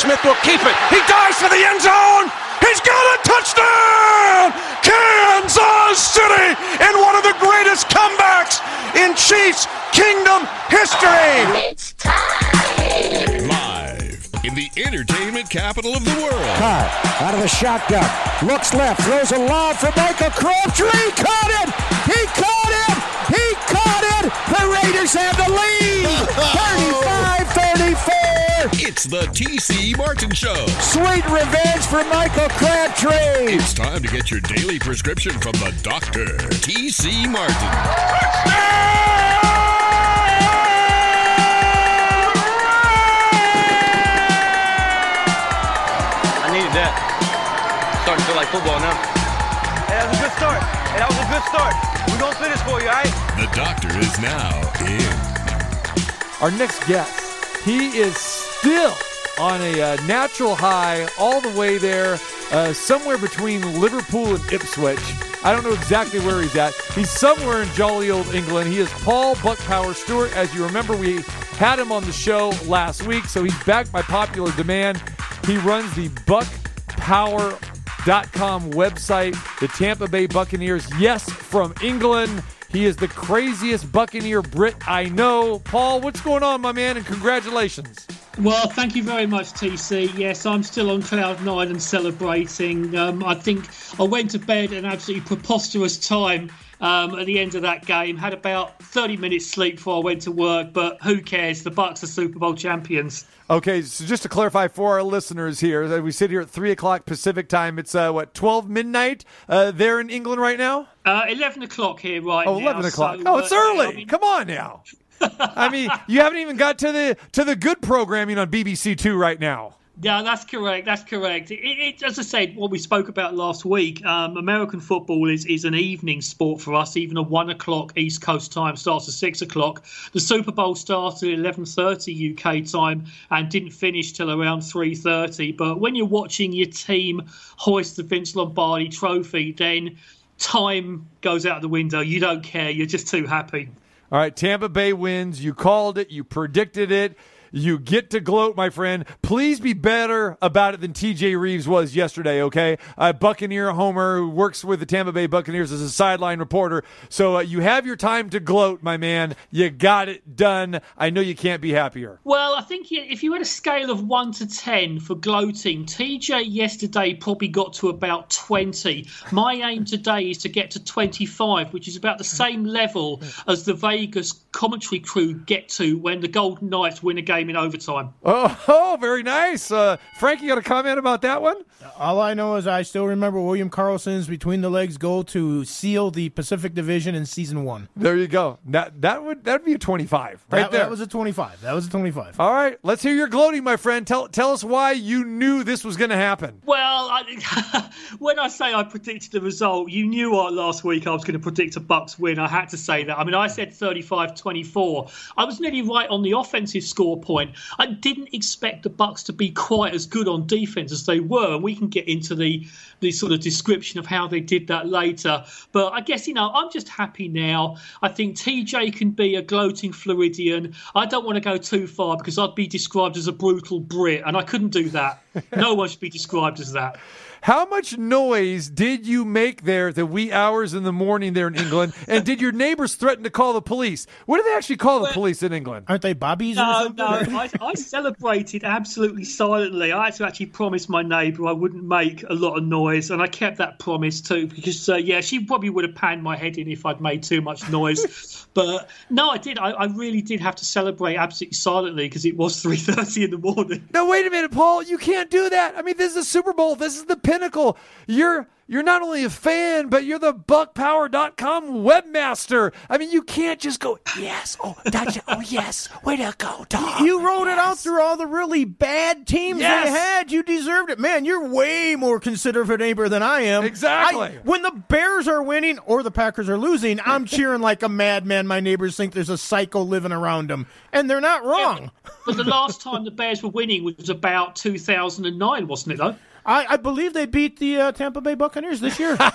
Smith will keep it. He dives for the end zone. He's got a touchdown! Kansas City in one of the greatest comebacks in Chiefs Kingdom history. It's time. Live in the entertainment capital of the world. Carr out of the shotgun. Looks left. Throws a lob for Michael Crabtree. Caught it. He caught it. He caught it. The Raiders have the lead. 35-34. It's the TC Martin Show. Sweet revenge for Michael Crabtree. It's time to get your daily prescription from the doctor, TC Martin. I needed that. Starting to feel like football now. Hey, that was a good start. Hey, that was a good start. We're gonna finish for you, all right? The doctor is now in. Our next guest, he is still on a uh, natural high all the way there, uh, somewhere between Liverpool and Ipswich. I don't know exactly where he's at. He's somewhere in jolly old England. He is Paul Buc Power Stewart. As you remember, we had him on the show last week, so he's back by popular demand. He runs the bucpower.com website. The Tampa Bay Buccaneers, yes, from England. He is the craziest Buccaneer Brit I know. Paul, what's going on, my man? And congratulations. Well, thank you very much, TC. Yes, I'm still on cloud nine and celebrating. Um, I think I went to bed at an absolutely preposterous time um, at the end of that game. Had about 30 minutes sleep before I went to work, but who cares? The Bucs are Super Bowl champions. Okay, so just to clarify for our listeners here, we sit here at three o'clock Pacific time. It's uh, what twelve midnight uh, there in England right now. Uh, 11 o'clock here right Oh, now. 11 o'clock. so, oh, it's uh, early. I mean, Come on now. I mean, you haven't even got to the to the good programming on BBC Two right now. Yeah, that's correct. That's correct. It, it, as I said, what we spoke about last week, um, American football is, is an evening sport for us. Even a one o'clock East Coast time starts at six o'clock. The Super Bowl started at eleven thirty UK time and didn't finish till around three thirty. But when you're watching your team hoist the Vince Lombardi Trophy, then time goes out the window. You don't care. You're just too happy. All right, Tampa Bay wins. You called it. You predicted it. You get to gloat, my friend. Please be better about it than TJ Reeves was yesterday, okay? A Buccaneer homer who works with the Tampa Bay Buccaneers as a sideline reporter. So uh, you have your time to gloat, my man. You got it done. I know you can't be happier. Well, I think if you had a scale of 1 to 10 for gloating, TJ yesterday probably got to about 20. My aim today is to get to 25, which is about the same level as the Vegas commentary crew get to when the Golden Knights win a game in overtime. Oh, oh very nice. Uh, Frank, you got a comment about that one? All I know is I still remember William Karlsson's between the legs goal to seal the Pacific Division in season one. There you go. That that would that'd be a twenty-five right that, there. that was a 25. That was a 25. All right, let's hear your gloating, my friend. Tell tell us why you knew this was going to happen. Well, I, when I say I predicted the result, you knew what last week I was going to predict a Bucs win. I had to say that. I mean, I said 35-24. I was nearly right on the offensive score point. I didn't expect the Bucs to be quite as good on defense as they were. And we can get into the the sort of description of how they did that later. But I guess you know I'm just happy now. I think TJ can be a gloating Floridian. I don't want to go too far because I'd be described as a brutal Brit, and I couldn't do that. no one should be described as that. How much noise did you make there the wee hours in the morning there in England? and did your neighbors threaten to call the police? What do they actually call the police in England? Aren't they bobbies or No, something? no, I, I celebrated absolutely silently. I had to actually promise my neighbour I wouldn't make a lot of noise, and I kept that promise too. Because uh, yeah, she probably would have panned my head in if I'd made too much noise. but no, I did. I, I really did have to celebrate absolutely silently because it was three thirty in the morning. No, wait a minute, Paul. You can't do that. I mean, this is the Super Bowl. This is the pinnacle. You're you're not only a fan, but you're the bucpower.com webmaster. I mean, you can't just go, yes, oh, gotcha, oh, yes, way to go, dog. You wrote it out through all the really bad teams Yes. they had. You deserved it. Man, you're way more considerate of a neighbor than I am. Exactly. I- when the Bears are winning or the Packers are losing, I'm cheering like a madman. My neighbors think there's a psycho living around them. And they're not wrong. But the last time the Bears were winning was about two thousand and nine, wasn't it? Though. I, I believe they beat the uh, Tampa Bay Buccaneers this year.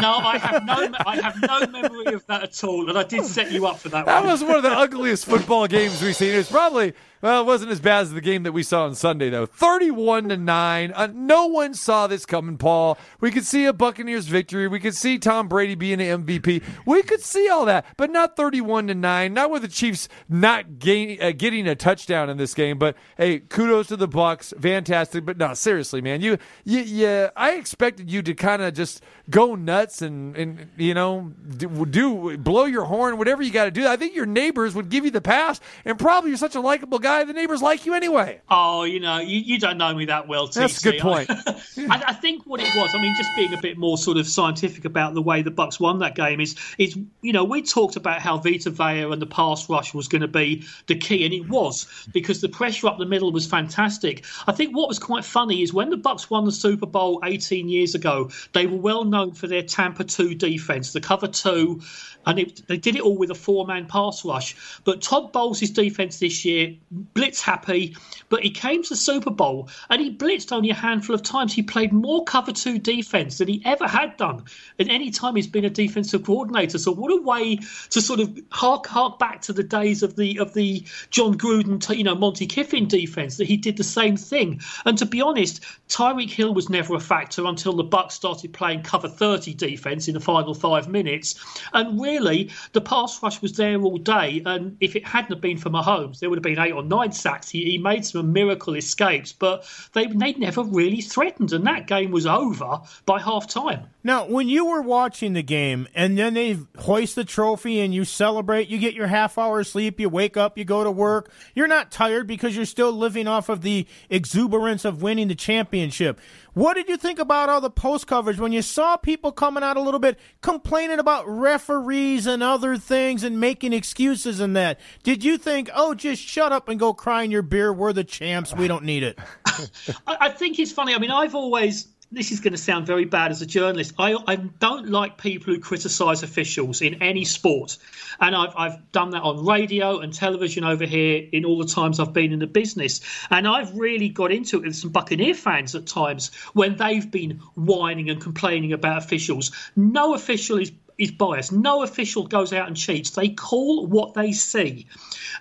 No, I have no, I have no memory of that at all, and I did set you up for that. That one. was one of the ugliest football games we've seen. It was probably well, it wasn't as bad as the game that we saw on Sunday though. Thirty-one to nine. Uh, no one saw this coming, Paul. We could see a Buccaneers victory. We could see Tom Brady being an MVP. We could see all that, but not thirty-one to nine. Not with the Chiefs not gain, uh, getting a touchdown in this game. But hey, kudos to the Bucs. Fantastic. But no, seriously, man, you, you, yeah, I expected you to kind of just go nuts and and you know do, do blow your horn, whatever you got to do. I think your neighbors would give you the pass, and probably you're such a likable guy, the neighbors like you anyway. Oh, you know, you, you don't know me that well, TC. That's a good point. I, I think what it was, I mean, just being a bit more sort of scientific about the way the Bucs won that game is, is you know, we talked about how Vita Vea and the pass rush was going to be the key, and it was because the pressure up the middle was fantastic. I think what was quite funny is when the Bucs won the Super Bowl 18 years ago, they were well known for their Tampa 2 defense, the cover two, and it, they did it all with a four-man pass rush. But Todd Bowles' defense this year, blitz happy, but he came to the Super Bowl and he blitzed only a handful of times. He played more cover two defense than he ever had done at any time he's been a defensive coordinator. So what a way to sort of hark hark back to the days of the of the Jon Gruden, you know, Monte Kiffin defense that he did the same thing. And to be honest, Tyreek Hill was never a factor until the Bucs started playing cover 30 defense in the final five minutes. And really, the pass rush was there all day. And if it hadn't been for Mahomes, there would have been eight or nine sacks. He, he made some miracle escapes, but they they never really threatened. And that game was over by half time. Now, when you were watching the game and then they hoist the trophy and you celebrate, you get your half hour sleep, you wake up, you go to work, you're not tired because you're still living off of the exuberance of winning the championship. What did you think about all the post coverage when you saw people coming out a little bit complaining about referees and other things and making excuses and that? Did you think, oh, just shut up and go cry in your beer? We're the champs. We don't need it. I think it's funny. I mean, I've always. This is going to sound very bad as a journalist. I, I don't like people who criticise officials in any sport, and I've I've done that on radio and television over here in all the times I've been in the business, and I've really got into it with some Buccaneer fans at times when they've been whining and complaining about officials. No official is is biased. No official goes out and cheats. They call what they see,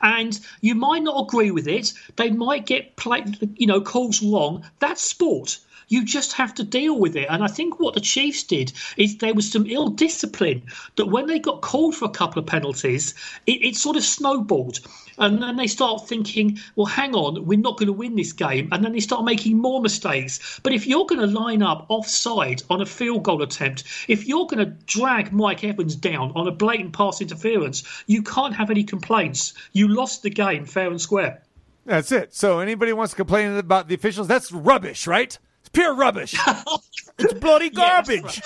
and you might not agree with it. They might get played, you know, calls wrong. That's sport. You just have to deal with it. And I think what the Chiefs did is there was some ill discipline that when they got called for a couple of penalties, it, it sort of snowballed. And then they start thinking, well, hang on, we're not going to win this game. And then they start making more mistakes. But if you're going to line up offside on a field goal attempt, if you're going to drag Mike Evans down on a blatant pass interference, you can't have any complaints. You lost the game fair and square. That's it. So anybody wants to complain about the officials, that's rubbish, right? It's pure rubbish. It's bloody Yeah, that's garbage.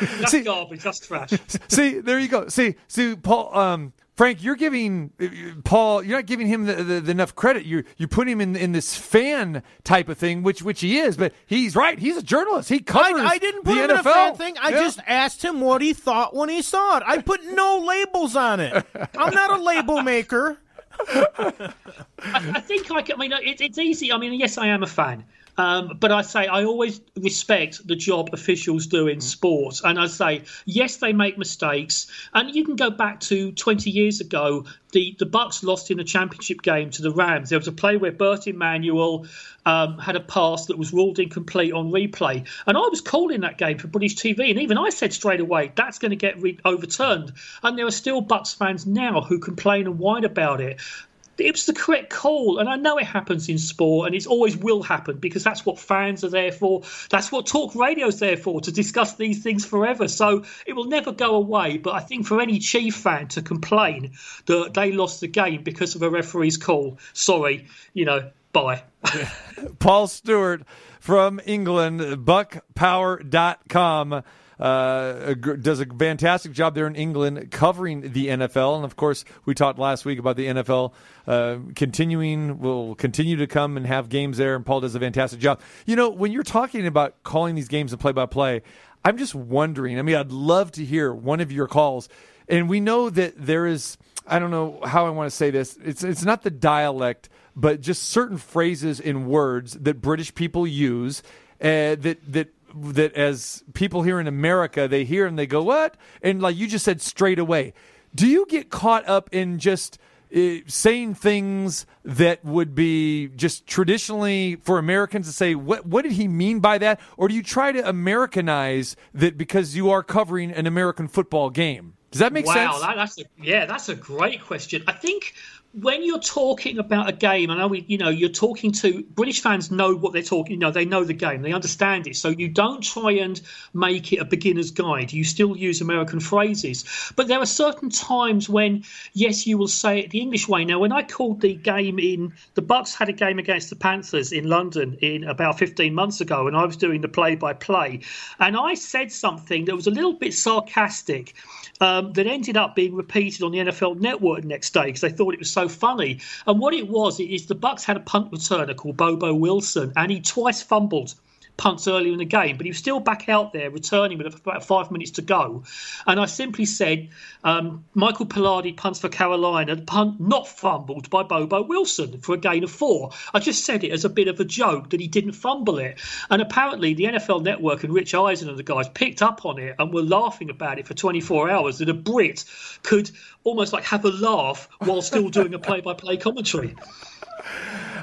That's See- garbage. That's trash. See, there you go. See, see, Paul, um, Frank, you're giving uh, Paul, you're not giving him the, the, the enough credit. You you put him in in this fan type of thing, which which he is. But he's right. He's a journalist. He I, covers I didn't put the him NFL. in a fan thing. I Yeah. just asked him what he thought when he saw it. I put no labels on it. I'm not a label maker. I think I can. I mean, it, it's easy. I mean, yes, I am a fan. Um, but I say I always respect the job officials do in sport, and I say yes, they make mistakes, and you can go back to 20 years ago. The the Bucs lost in the championship game to the Rams. There was a play where Bert Emanuel um, had a pass that was ruled incomplete on replay, and I was calling that game for British TV, and even I said straight away that's going to get re- overturned. And there are still Bucs fans now who complain and whine about it it was the correct call. And I know it happens in sport and it always will happen because that's what fans are there for. That's what talk radio's there for, to discuss these things forever. So it will never go away. But I think for any Chief fan to complain that they lost the game because of a referee's call, sorry, you know, bye. Paul Stewart from England, bucpower.com. Uh, does a fantastic job there in England covering the NFL. And of course, we talked last week about the NFL uh, continuing, will continue to come and have games there. And Paul does a fantastic job. You know, when you're talking about calling these games and play by play, I'm just wondering. I mean, I'd love to hear one of your calls. And we know that there is I don't know how I want to say this. It's it's not the dialect, but just certain phrases and words that British people use uh, that that that as people here in America they hear and they go what and like you just said straight away. Do you get caught up in just uh, saying things that would be just traditionally for Americans to say, what, what did he mean by that? Or do you try to Americanize that because you are covering an American football game? Does that make wow, sense? That, that's a, yeah, that's a great question. I think when you're talking about a game, I know we, you know, you're talking to British fans know what they're talking. You know, they know the game, they understand it. So you don't try and make it a beginner's guide. You still use American phrases, but there are certain times when, yes, you will say it the English way. Now, when I called the game in, the Bucs had a game against the Panthers in London in about 15 months ago, and I was doing the play-by-play, and I said something that was a little bit sarcastic. Um, that ended up being repeated on the NFL Network next day because they thought it was so funny. And what it was is the Bucs had a punt returner called Bobo Wilson, and he twice fumbled punts earlier in the game, but he was still back out there returning with about five minutes to go. And I simply said, um, Michael Palardy punts for Carolina, punt not fumbled by Bobo Wilson for a gain of four. I just said it as a bit of a joke that he didn't fumble it. And apparently the NFL Network and Rich Eisen and the guys picked up on it and were laughing about it for 24 hours that a Brit could almost like have a laugh while still doing a play-by-play commentary.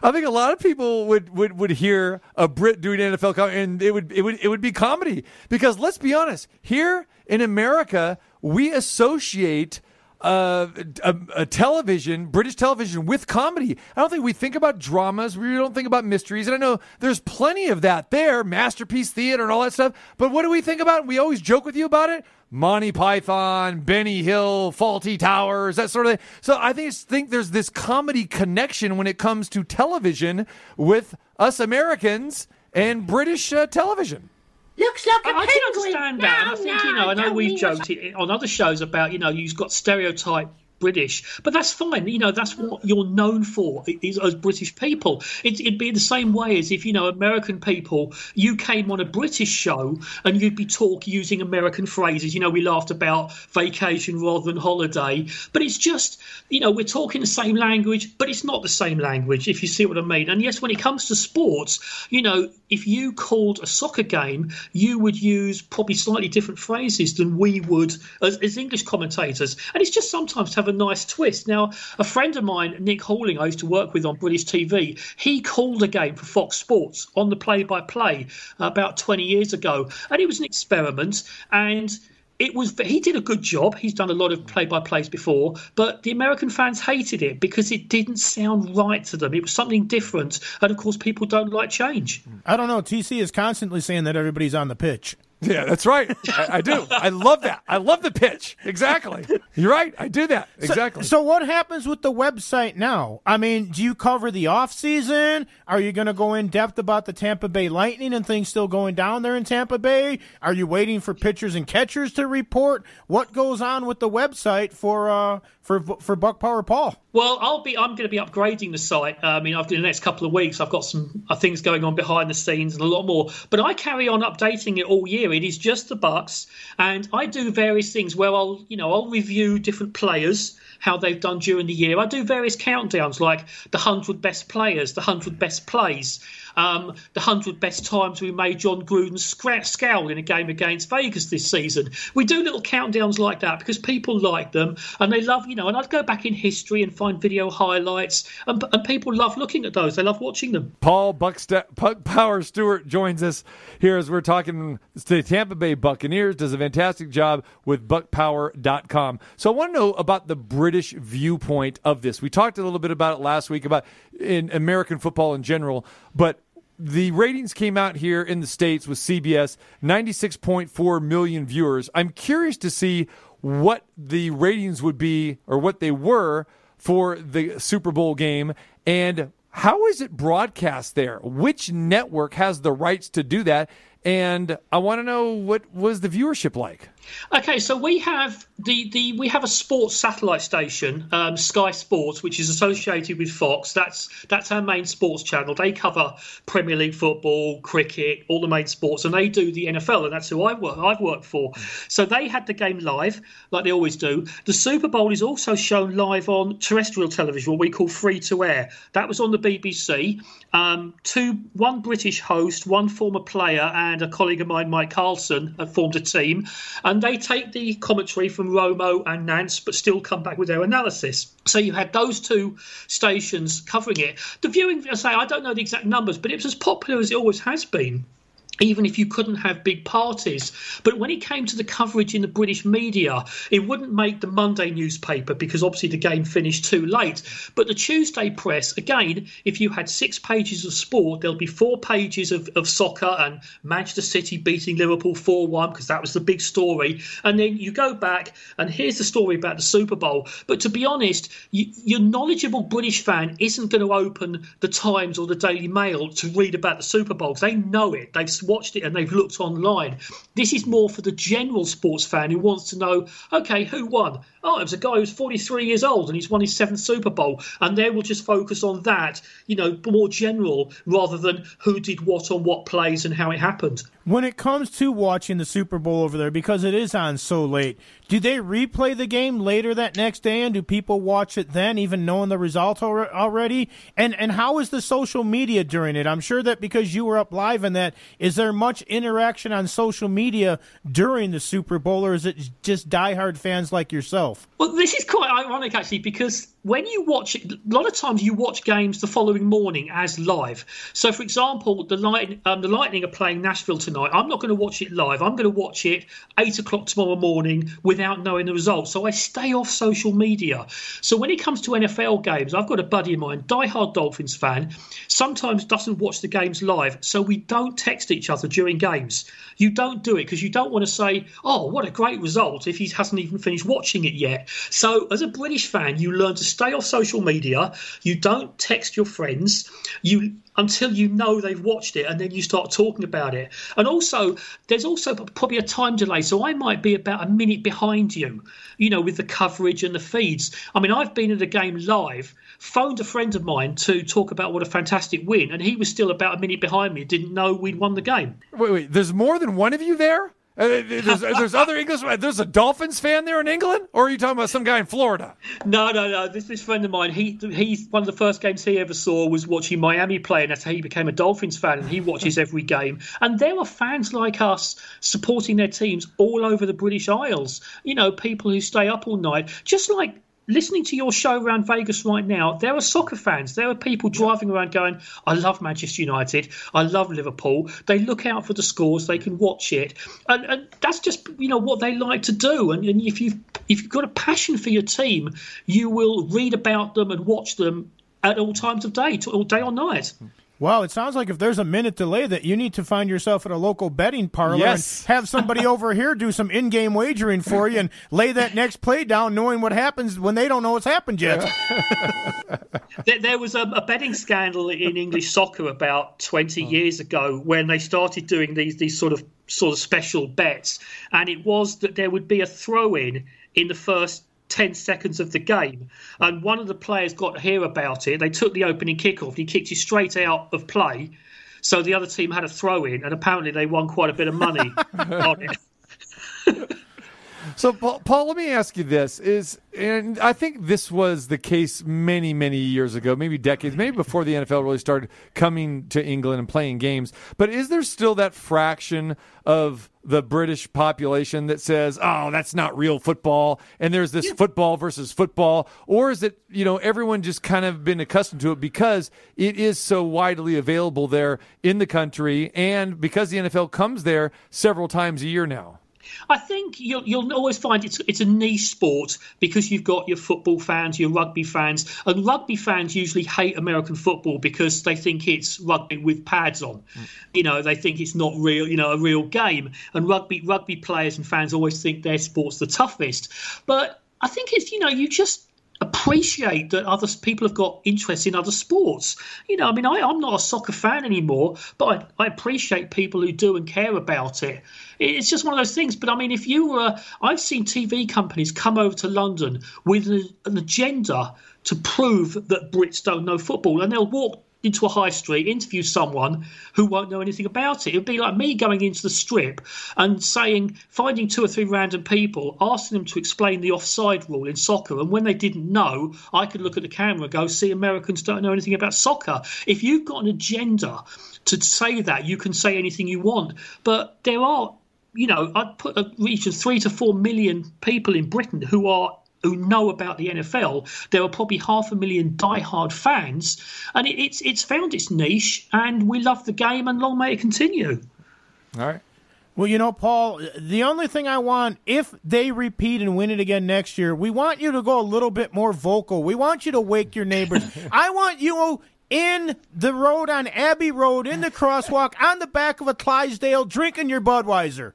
I think a lot of people would, would, would hear a Brit doing NFL and it would it would it would be comedy. Because let's be honest, here in America we associate uh, a, a, television, British television, with comedy. I don't think we think about dramas. We don't think about mysteries. And I know there's plenty of that there, masterpiece theater and all that stuff. But what do we think about? We always joke with you about it. Monty Python, Benny Hill, Fawlty Towers, that sort of thing. So I think, think there's this comedy connection when it comes to television with us Americans and British uh, television. Looks like a I, I can understand that. and I think, you know, I know we've joked it on other shows about, you know, you've got stereotype British, but that's fine. You know, that's what you're known for is as British people. It, it'd be the same way as if you know American people. You came on a British show and you'd be talk using American phrases. You know, we laughed about vacation rather than holiday, but it's just you know we're talking the same language, but it's not the same language. If you see what I mean. And yes, when it comes to sports, you know, if you called a soccer game, you would use probably slightly different phrases than we would as, as English commentators. And it's just sometimes to have a nice twist. Now, a friend of mine, Nick Halling, I used to work with on British TV, he called a game for Fox Sports on the play by play about 20 years ago. And it was an experiment. And it was he did a good job. He's done a lot of play-by-plays before, but the American fans hated it because it didn't sound right to them. It was something different, and of course, people don't like change. I don't know. TC is constantly saying that everybody's on the pitch. Yeah, that's right. I, I do. I love that. I love the pitch. Exactly. You're right. I do that. Exactly. So, so what happens with the website now? I mean, do you cover the off season? Are you going to go in depth about the Tampa Bay Lightning and things still going down there in Tampa Bay? Are you waiting for pitchers and catchers to report? What goes on with the website for uh, for for Buc Power Paul? Well, I'll be. I'm going to be upgrading the site. I mean, after the next couple of weeks, I've got some uh, things going on behind the scenes and a lot more. But I carry on updating it all year. It is just the Bucs, and I do various things where I'll, you know, I'll review different players how they've done during the year. I do various countdowns like the hundred best players, the hundred best plays. Um, the 100 best times we made Jon Gruden scowl in a game against Vegas this season. We do little countdowns like that because people like them and they love, you know, and I'd go back in history and find video highlights and, and people love looking at those. They love watching them. Paul Buckst- Buc Power Stewart joins us here as we're talking to the Tampa Bay Buccaneers, does a fantastic job with bucpower.com. So I want to know about the British viewpoint of this. We talked a little bit about it last week about in American football in general, but the ratings came out here in the States with CBS 96.4 million viewers. I'm curious to see what the ratings would be or what they were for the Super Bowl game and how is it broadcast there? Which network has the rights to do that? And I want to know what was the viewership like. Okay, so we have the, the we have a sports satellite station, um, Sky Sports, which is associated with Fox. That's that's our main sports channel. They cover Premier League football, cricket, all the main sports, and they do the NFL, and that's who I work I've worked for. So they had the game live, like they always do. The Super Bowl is also shown live on terrestrial television, what we call free to air. That was on the BBC. Um, two, one British host, one former player, and a colleague of mine, Mike Carlson, have formed a team, and they take the commentary from Romo and Nance, but still come back with their analysis. So you had those two stations covering it. The viewing, I say, I don't know the exact numbers, but it was as popular as it always has been even if you couldn't have big parties. But when it came to the coverage in the British media, it wouldn't make the Monday newspaper because obviously the game finished too late. But the Tuesday press, again, if you had six pages of sport, there'll be four pages of, of soccer and Manchester City beating Liverpool 4 1 because that was the big story. And then you go back and here's the story about the Super Bowl. But to be honest, you, your knowledgeable British fan isn't going to open the Times or the Daily Mail to read about the Super Bowl because they know it. They've watched it and they've looked online. This is more for the general sports fan who wants to know, okay, who won? Oh, it was a guy who's 43 years old and he's won his seventh Super Bowl. And they will just focus on that, you know, more general rather than who did what on what plays and how it happened. When it comes to watching the Super Bowl over there, because it is on so late, do they replay the game later that next day, and do people watch it then, even knowing the result already? And and how is the social media during it? I'm sure that because you were up live in that, is there much interaction on social media during the Super Bowl, or is it just diehard fans like yourself? Well, this is quite ironic actually because when you watch a lot of times you watch games the following morning as live. So, for example, the Light, um, the Lightning are playing Nashville tonight. I'm not going to watch it live. I'm going to watch it eight o'clock tomorrow morning without knowing the result. So I stay off social media. So when it comes to NFL games, I've got a buddy of mine, diehard Dolphins fan, sometimes doesn't watch the games live. So we don't text each other during games. You don't do it because you don't want to say, "Oh, what a great result!" if he hasn't even finished watching it yet. So, as a British fan, you learn to stay off social media. You don't text your friends. You until you know they've watched it and then you start talking about it. And also, there's also probably a time delay. So I might be about a minute behind you, you know, with the coverage and the feeds. I mean, I've been at a game live, phoned a friend of mine to talk about what a fantastic win, and he was still about a minute behind me, didn't know we'd won the game. Wait, wait, there's more than one of you there? Uh, there's, there's other English. There's a Dolphins fan there in England, or are you talking about some guy in Florida? No, no, no. This this friend of mine. He he's one of the first games he ever saw was watching Miami play, and that's how he became a Dolphins fan. And he watches every game. And there are fans like us supporting their teams all over the British Isles. You know, people who stay up all night, just like listening to your show around Vegas right now, there are soccer fans. There are people driving around going, I love Manchester United. I love Liverpool. They look out for the scores. They can watch it. And, and that's just, you know, what they like to do. And, and if, you've, if you've got a passion for your team, you will read about them and watch them at all times of day, all day or night. Hmm. Well, it sounds like if there's a minute delay, that you need to find yourself at a local betting parlor Yes. and have somebody over here do some in-game wagering for you and lay that next play down, knowing what happens when they don't know what's happened yet. there, there was a, a betting scandal in English soccer about 20 years ago when they started doing these these sort of sort of special bets, and it was that there would be a throw in in the first 10 seconds of the game. And one of the players got to hear about it. They took the opening kickoff. He kicked it straight out of play. So the other team had a throw in, and apparently they won quite a bit of money on it. So, Paul, Paul, let me ask you this: Is and I think this was the case many, many years ago, maybe decades, maybe before the NFL really started coming to England and playing games. But is there still that fraction of the British population that says, "Oh, that's not real football," and there's this football versus football, or is it you know everyone just kind of been accustomed to it because it is so widely available there in the country, and because the NFL comes there several times a year now? I think you'll, you'll always find it's it's a niche sport because you've got your football fans, your rugby fans, and rugby fans usually hate American football because they think it's rugby with pads on. Mm. You know, they think it's not real, you know, a real game. And rugby rugby players and fans always think their sport's the toughest. But I think it's you know you just appreciate that other people have got interest in other sports. You know, I mean, I, I'm not a soccer fan anymore, but I, I appreciate people who do and care about it. It's just one of those things. But I mean, if you were, I've seen TV companies come over to London with an, an agenda to prove that Brits don't know football, and they'll walk into a high street, interview someone who won't know anything about it. It would be like me going into the strip and saying, finding two or three random people, asking them to explain the offside rule in soccer. And when they didn't know, I could look at the camera and go, see, Americans don't know anything about soccer. If you've got an agenda to say that, you can say anything you want. But there are you know, I'd put a region of three to four million people in Britain who are who know about the NFL. There are probably half a million die-hard fans, and it, it's it's found its niche, and we love the game, and long may it continue. All right. Well, you know, Paul, the only thing I want, if they repeat and win it again next year, we want you to go a little bit more vocal. We want you to wake your neighbors. I want you in the road on Abbey Road, in the crosswalk, on the back of a Clydesdale, drinking your Budweiser.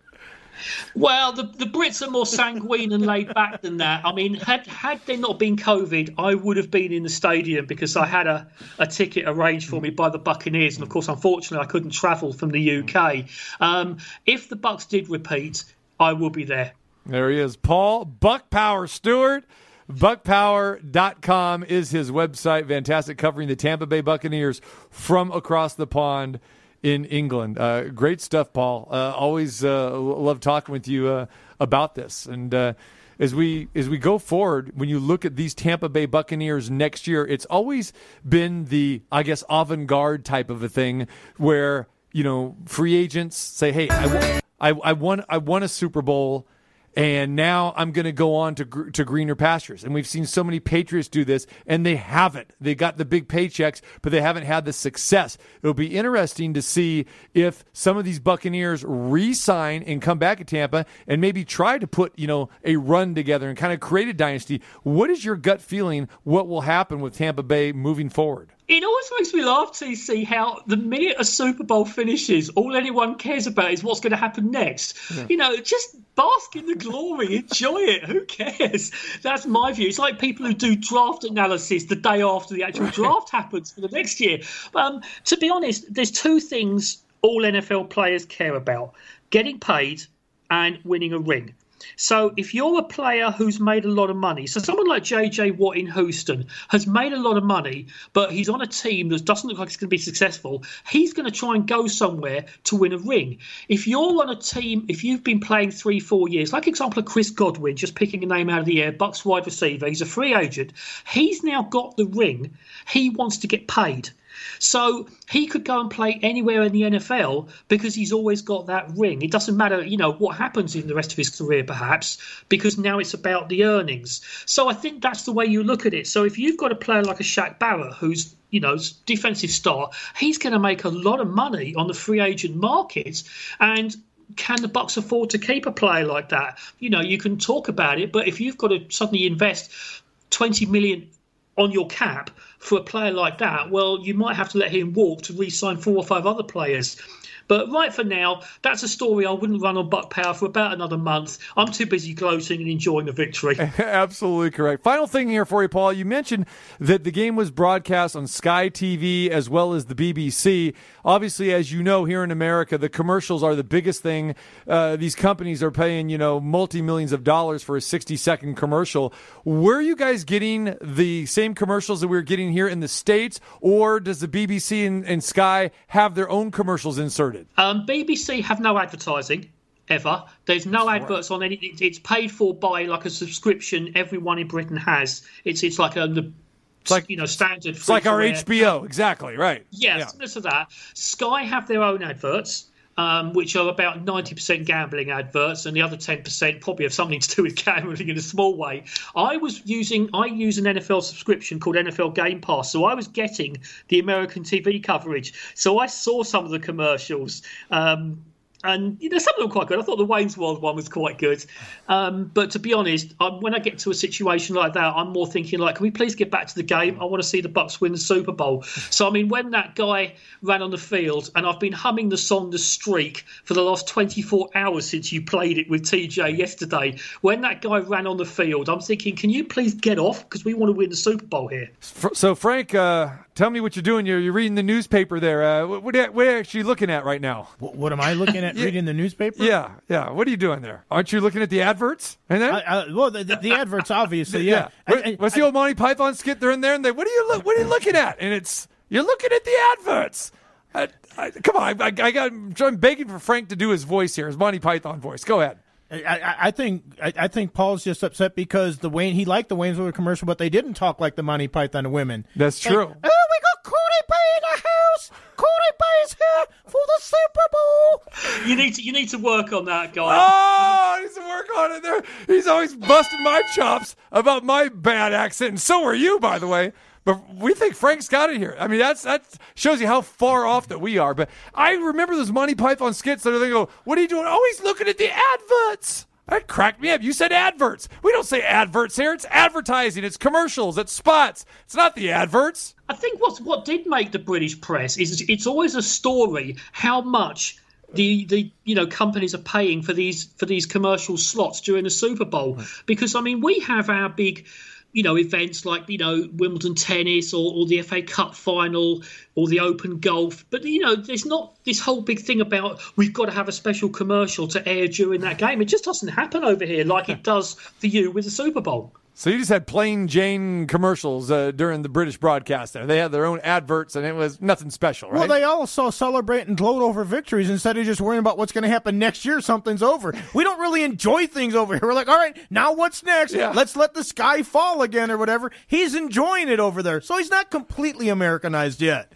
Well, the, the Brits are more sanguine and laid back than that. I mean, had had there not been COVID, I would have been in the stadium because I had a, a ticket arranged for me by the Buccaneers, and of course, unfortunately, I couldn't travel from the UK. Um, if the Bucs did repeat, I will be there. There he is, Paul Buc Power Stewart. Bucpower.com is his website. Fantastic covering the Tampa Bay Buccaneers from across the pond in England. Uh, great stuff, Paul. Uh, always uh, love talking with you uh, about this. And uh, as we as we go forward, when you look at these Tampa Bay Buccaneers next year, it's always been the I guess avant garde type of a thing where you know free agents say, "Hey, I, I, I won I won a Super Bowl." And now I'm going to go on to to greener pastures. And we've seen so many Patriots do this, and they haven't. They got the big paychecks, but they haven't had the success. It'll be interesting to see if some of these Buccaneers re-sign and come back to Tampa and maybe try to put you know a run together and kind of create a dynasty. What is your gut feeling? What will happen with Tampa Bay moving forward? It always makes me laugh to see how the minute a Super Bowl finishes, all anyone cares about is what's going to happen next. Yeah. You know, just bask in the glory, enjoy it. Who cares? That's my view. It's like people who do draft analysis the day after the actual draft happens for the next year. Um, to be honest, there's two things all NFL players care about getting paid and winning a ring. So if you're a player who's made a lot of money, so someone like JJ Watt in Houston has made a lot of money, but he's on a team that doesn't look like it's going to be successful, he's going to try and go somewhere to win a ring. If you're on a team, if you've been playing three, four years, like example of Chris Godwin, just picking a name out of the air, Bucs wide receiver, he's a free agent. He's now got the ring. He wants to get paid. So he could go and play anywhere in the NFL because he's always got that ring. It doesn't matter, you know, what happens in the rest of his career, perhaps, because now it's about the earnings. So I think that's the way you look at it. So if you've got a player like a Shaq Barrett, who's you know, defensive star, he's going to make a lot of money on the free agent market. And can the Bucs afford to keep a player like that? You know, you can talk about it, but if you've got to suddenly invest 20 million on your cap for a player like that, well, you might have to let him walk to re sign four or five other players. But right for now, that's a story I wouldn't run on Buc Power for about another month. I'm too busy gloating and enjoying the victory. Absolutely correct. Final thing here for you, Paul. You mentioned that the game was broadcast on Sky TV as well as the BBC. Obviously, as you know, here in America, the commercials are the biggest thing. Uh, these companies are paying, you know, multi millions of dollars for a 60 second commercial. Were you guys getting the same commercials that we were getting here in the States, or does the BBC and, and Sky have their own commercials inserted? Um, BBC have no advertising ever. There's no adverts on any. It's paid for by like a subscription. Everyone in Britain has. It's it's like a the it's like you know standard. It's like our HBO, exactly right. Yeah, yeah, similar to that. Sky have their own adverts um, which are about 90% gambling adverts, and the other 10% probably have something to do with gambling in a small way. I was using, I use an NFL subscription called NFL Game Pass, so I was getting the American TV coverage. So I saw some of the commercials. Um, and you know some of them were quite good. I thought the Wayne's World one was quite good, um, but to be honest, I, when I get to a situation like that, I'm more thinking like, can we please get back to the game? I want to see the Bucs win the Super Bowl. So I mean, when that guy ran on the field, and I've been humming the song "The Streak" for the last 24 hours since you played it with TJ yesterday. When that guy ran on the field, I'm thinking, can you please get off because we want to win the Super Bowl here. So Frank, uh, tell me what you're doing. You're, you're reading the newspaper there. Uh, what, what, are, what are you actually looking at right now? What, what am I looking at? Reading the newspaper? Yeah, yeah. What are you doing there? Aren't you looking at the adverts? And then, I, I, well, the, the, the adverts, obviously, yeah. What- I- I- What's the old Monty Python skit? They're in there, and they, what are you look? What are you looking at? And it's you're looking at the adverts. I, I, come on, I, I got. I'm begging for Frank to do his voice here, his Monty Python voice. Go ahead. I, I, I think I, I think Paul's just upset because the Wayne he liked the Wayne's World commercial, but they didn't talk like the Monty Python women. That's Like, true. oh, we got Cody B in the house. Cody B's here for the Super Bowl. You need to you need to work on that, guy. Oh, he needs to work on it there. He's always busting my chops about my bad accent, and so are you, by the way. But we think Frank's got it here. I mean, that's that shows you how far off that we are. But I remember those Monty Python skits that they go, "What are you doing? Oh, he's looking at the adverts." That cracked me up. You said adverts. We don't say adverts here. It's advertising. It's commercials. It's spots. It's not the adverts. I think what what did make the British press is it's always a story how much the the you know companies are paying for these for these commercial slots during the Super Bowl because I mean we have our big you know events like you know Wimbledon tennis or, or the FA Cup final or the Open golf. But you know there's not this whole big thing about we've got to have a special commercial to air during that game. It just doesn't happen over here like it does for you with the Super Bowl So you just had plain Jane commercials uh, during the British broadcast. There, they had their own adverts, and it was nothing special, right? Well, they also celebrate and gloat over victories instead of just worrying about what's going to happen next year. Something's over. We don't really enjoy things over here. We're like, all right, now what's next? Yeah. Let's let the sky fall again or whatever. He's enjoying it over there, so he's not completely Americanized yet.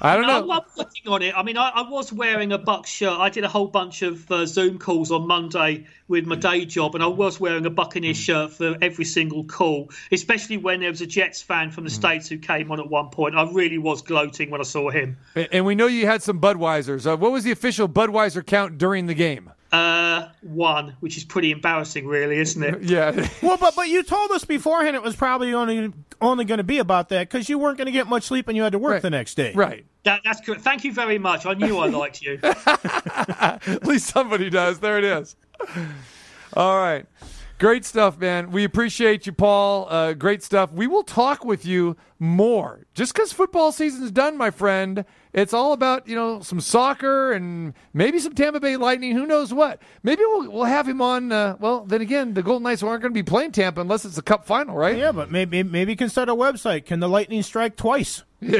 I don't No, know. I'm working on it. I mean, I, I was wearing a Bucs shirt. I did a whole bunch of uh, Zoom calls on Monday with my day job, and I was wearing a Buccaneers shirt for every single call, especially when there was a Jets fan from the States who came on at one point. I really was gloating when I saw him. And we know you had some Budweisers. Uh, what was the official Budweiser count during the game? Uh, one, which is pretty embarrassing, really, isn't it? Yeah. Well, but but you told us beforehand it was probably only only going to be about that because you weren't going to get much sleep and you had to work Right. the next day. right. That, that's correct. Thank you very much. I knew I liked you. At least somebody does. There it is. All right. Great stuff, man. We appreciate you, Paul. Uh, great stuff. We will talk with you more. Just because football season's done, my friend, it's all about you know some soccer and maybe some Tampa Bay Lightning. Who knows what? Maybe we'll we'll have him on. Uh, well, then again, the Golden Knights aren't going to be playing Tampa unless it's a Cup final, right? Yeah, but maybe maybe you can start a website. Can the Lightning strike twice?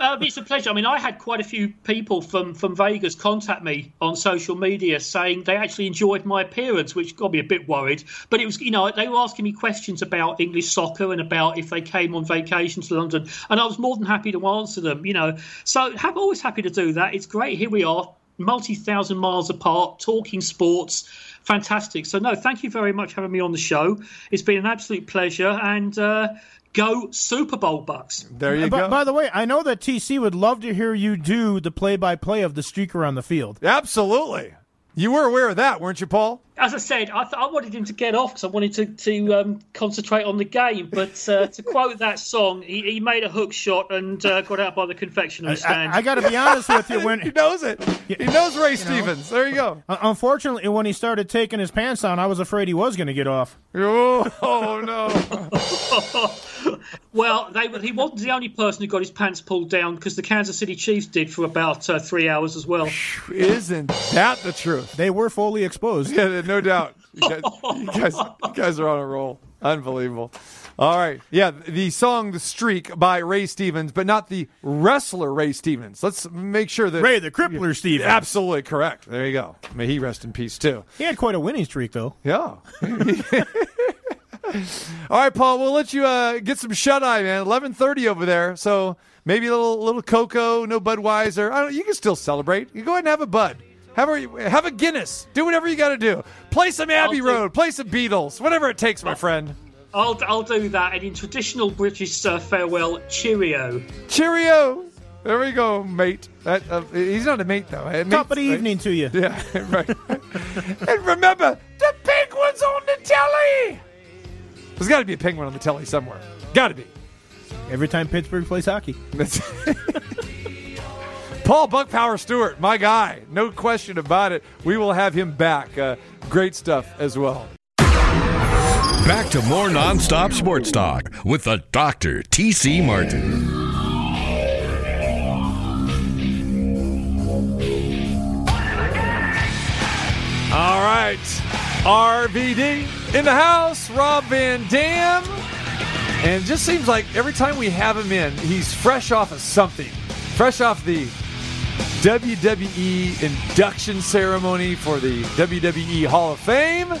Uh, it's a pleasure. I mean, I had quite a few people from, from Vegas contact me on social media saying they actually enjoyed my appearance, which got me a bit worried. But it was, you know, they were asking me questions about English soccer and about if they came on vacation to London, and I was more than happy to answer them. You know, so I'm always happy to do that. It's great. Here we are, multi thousand miles apart, talking sports. Fantastic. So no, thank you very much for having me on the show. It's been an absolute pleasure, and uh, go Super Bowl Bucs. There you By, go. by the way, I know that TC would love to hear you do the play-by-play of the streaker on the field. Absolutely. You were aware of that, weren't you, Paul? as I said, I, th- I wanted him to get off because I wanted to, to um, concentrate on the game. But uh, to quote that song, he, he made a hook shot and uh, got out by the confectionery stand. I, I got to be honest with you. When, he knows it. He knows Ray Stevens. There you go. uh, unfortunately, when he started taking his pants down, I was afraid he was going to get off. Oh, oh no. well, they, he wasn't the only person who got his pants pulled down because the Kansas City Chiefs did for about uh, three hours as well. Isn't that the truth? They were fully exposed. Yeah, no doubt. You guys, you guys, you guys are on a roll. Unbelievable. All right. Yeah, the song The Streak by Ray Stevens, but not the wrestler Ray Stevens. Let's make sure that. Ray the Crippler Stevens. Absolutely correct. There you go. May he rest in peace, too. He had quite a winning streak, though. Yeah. All right, Paul. We'll let you uh, get some shut eye, man. Eleven thirty over there. So maybe a little little cocoa, no Budweiser. I don't. You can still celebrate. You go ahead and have a Bud. Have a have a Guinness. Do whatever you got to do. Play some Abbey do- Road. Play some Beatles. Whatever it takes, my friend. I'll, I'll do that. And in traditional British uh, farewell, cheerio. Cheerio. There we go, mate. That, uh, he's not a mate though. A Top mate's- of the evening to you. Yeah, right. and remember, the penguin's on the telly. There's got to be a penguin on the telly somewhere. Got to be. Every time Pittsburgh plays hockey. That's Paul Buc Power Stewart, my guy, no question about it. We will have him back. Uh, great stuff as well. Back to more nonstop sports talk with the Doctor TC Martin. All right, RVD in the house, Rob Van Dam. And just seems like every time we have him in, he's fresh off of something. Fresh off the WWE induction ceremony for the WWE Hall of Fame.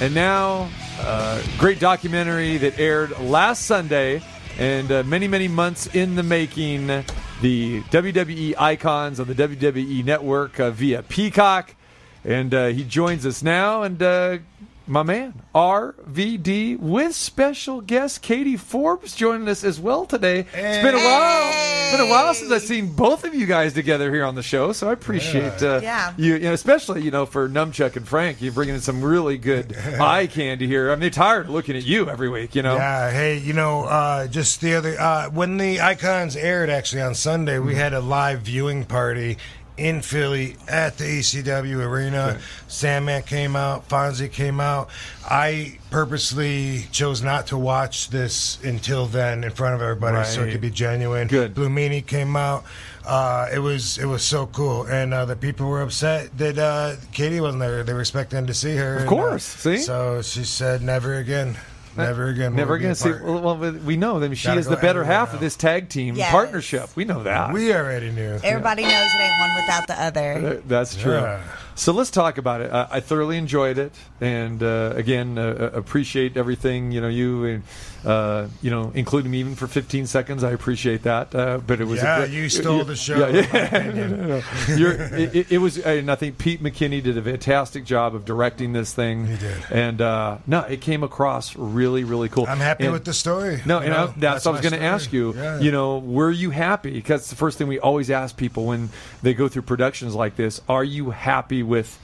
And now, uh, great documentary that aired last Sunday and uh, many, many months in the making. The WWE icons on the WWE network uh, via Peacock. And uh, he joins us now. And uh, my man, RVD, with special guest Katie Forbes joining us as well today. It's been a while. It's been a while since I've seen both of you guys together here on the show, so I appreciate uh, Yeah. you, you know, especially you know for Numchuck and Frank, you're bringing in some really good eye candy here. I mean, tired of looking at you every week, you know. Yeah, hey, you know, uh, just the other uh, when the Icons aired actually on Sunday, we had a live viewing party in Philly at the ECW arena. Sandman came out, Fonzie came out. I purposely chose not to watch this until then in front of everybody, so it could be genuine. Good. Blue Meanie came out. Uh, it was it was so cool, and uh, the people were upset that uh, Katie wasn't there. They were expecting to see her. Of and, course, uh, see? So she said, "Never again, never again, Never again. See, well, well, we know that she Gotta is the better half now. of this tag team Yes. partnership. We know that. We already knew. Everybody knows it ain't one without the other. That's true. Yeah. So let's talk about it. I, I thoroughly enjoyed it, and uh, again, uh, uh, appreciate everything. You know, you, and, uh, you know, including me even for 15 seconds. I appreciate that. Uh, but it was a Yeah, great- you stole the show, Yeah, yeah. No, no, no. It, it- it was, and I think Pete McKinney did a fantastic job of directing this thing. He did. and uh, no, it came across really, really cool. I'm happy And- with the story. no, you and know, I, that's, what I was going to ask you. Yeah. You know, were you happy? Because the first thing we always ask people when they go through productions like this. Are you happy with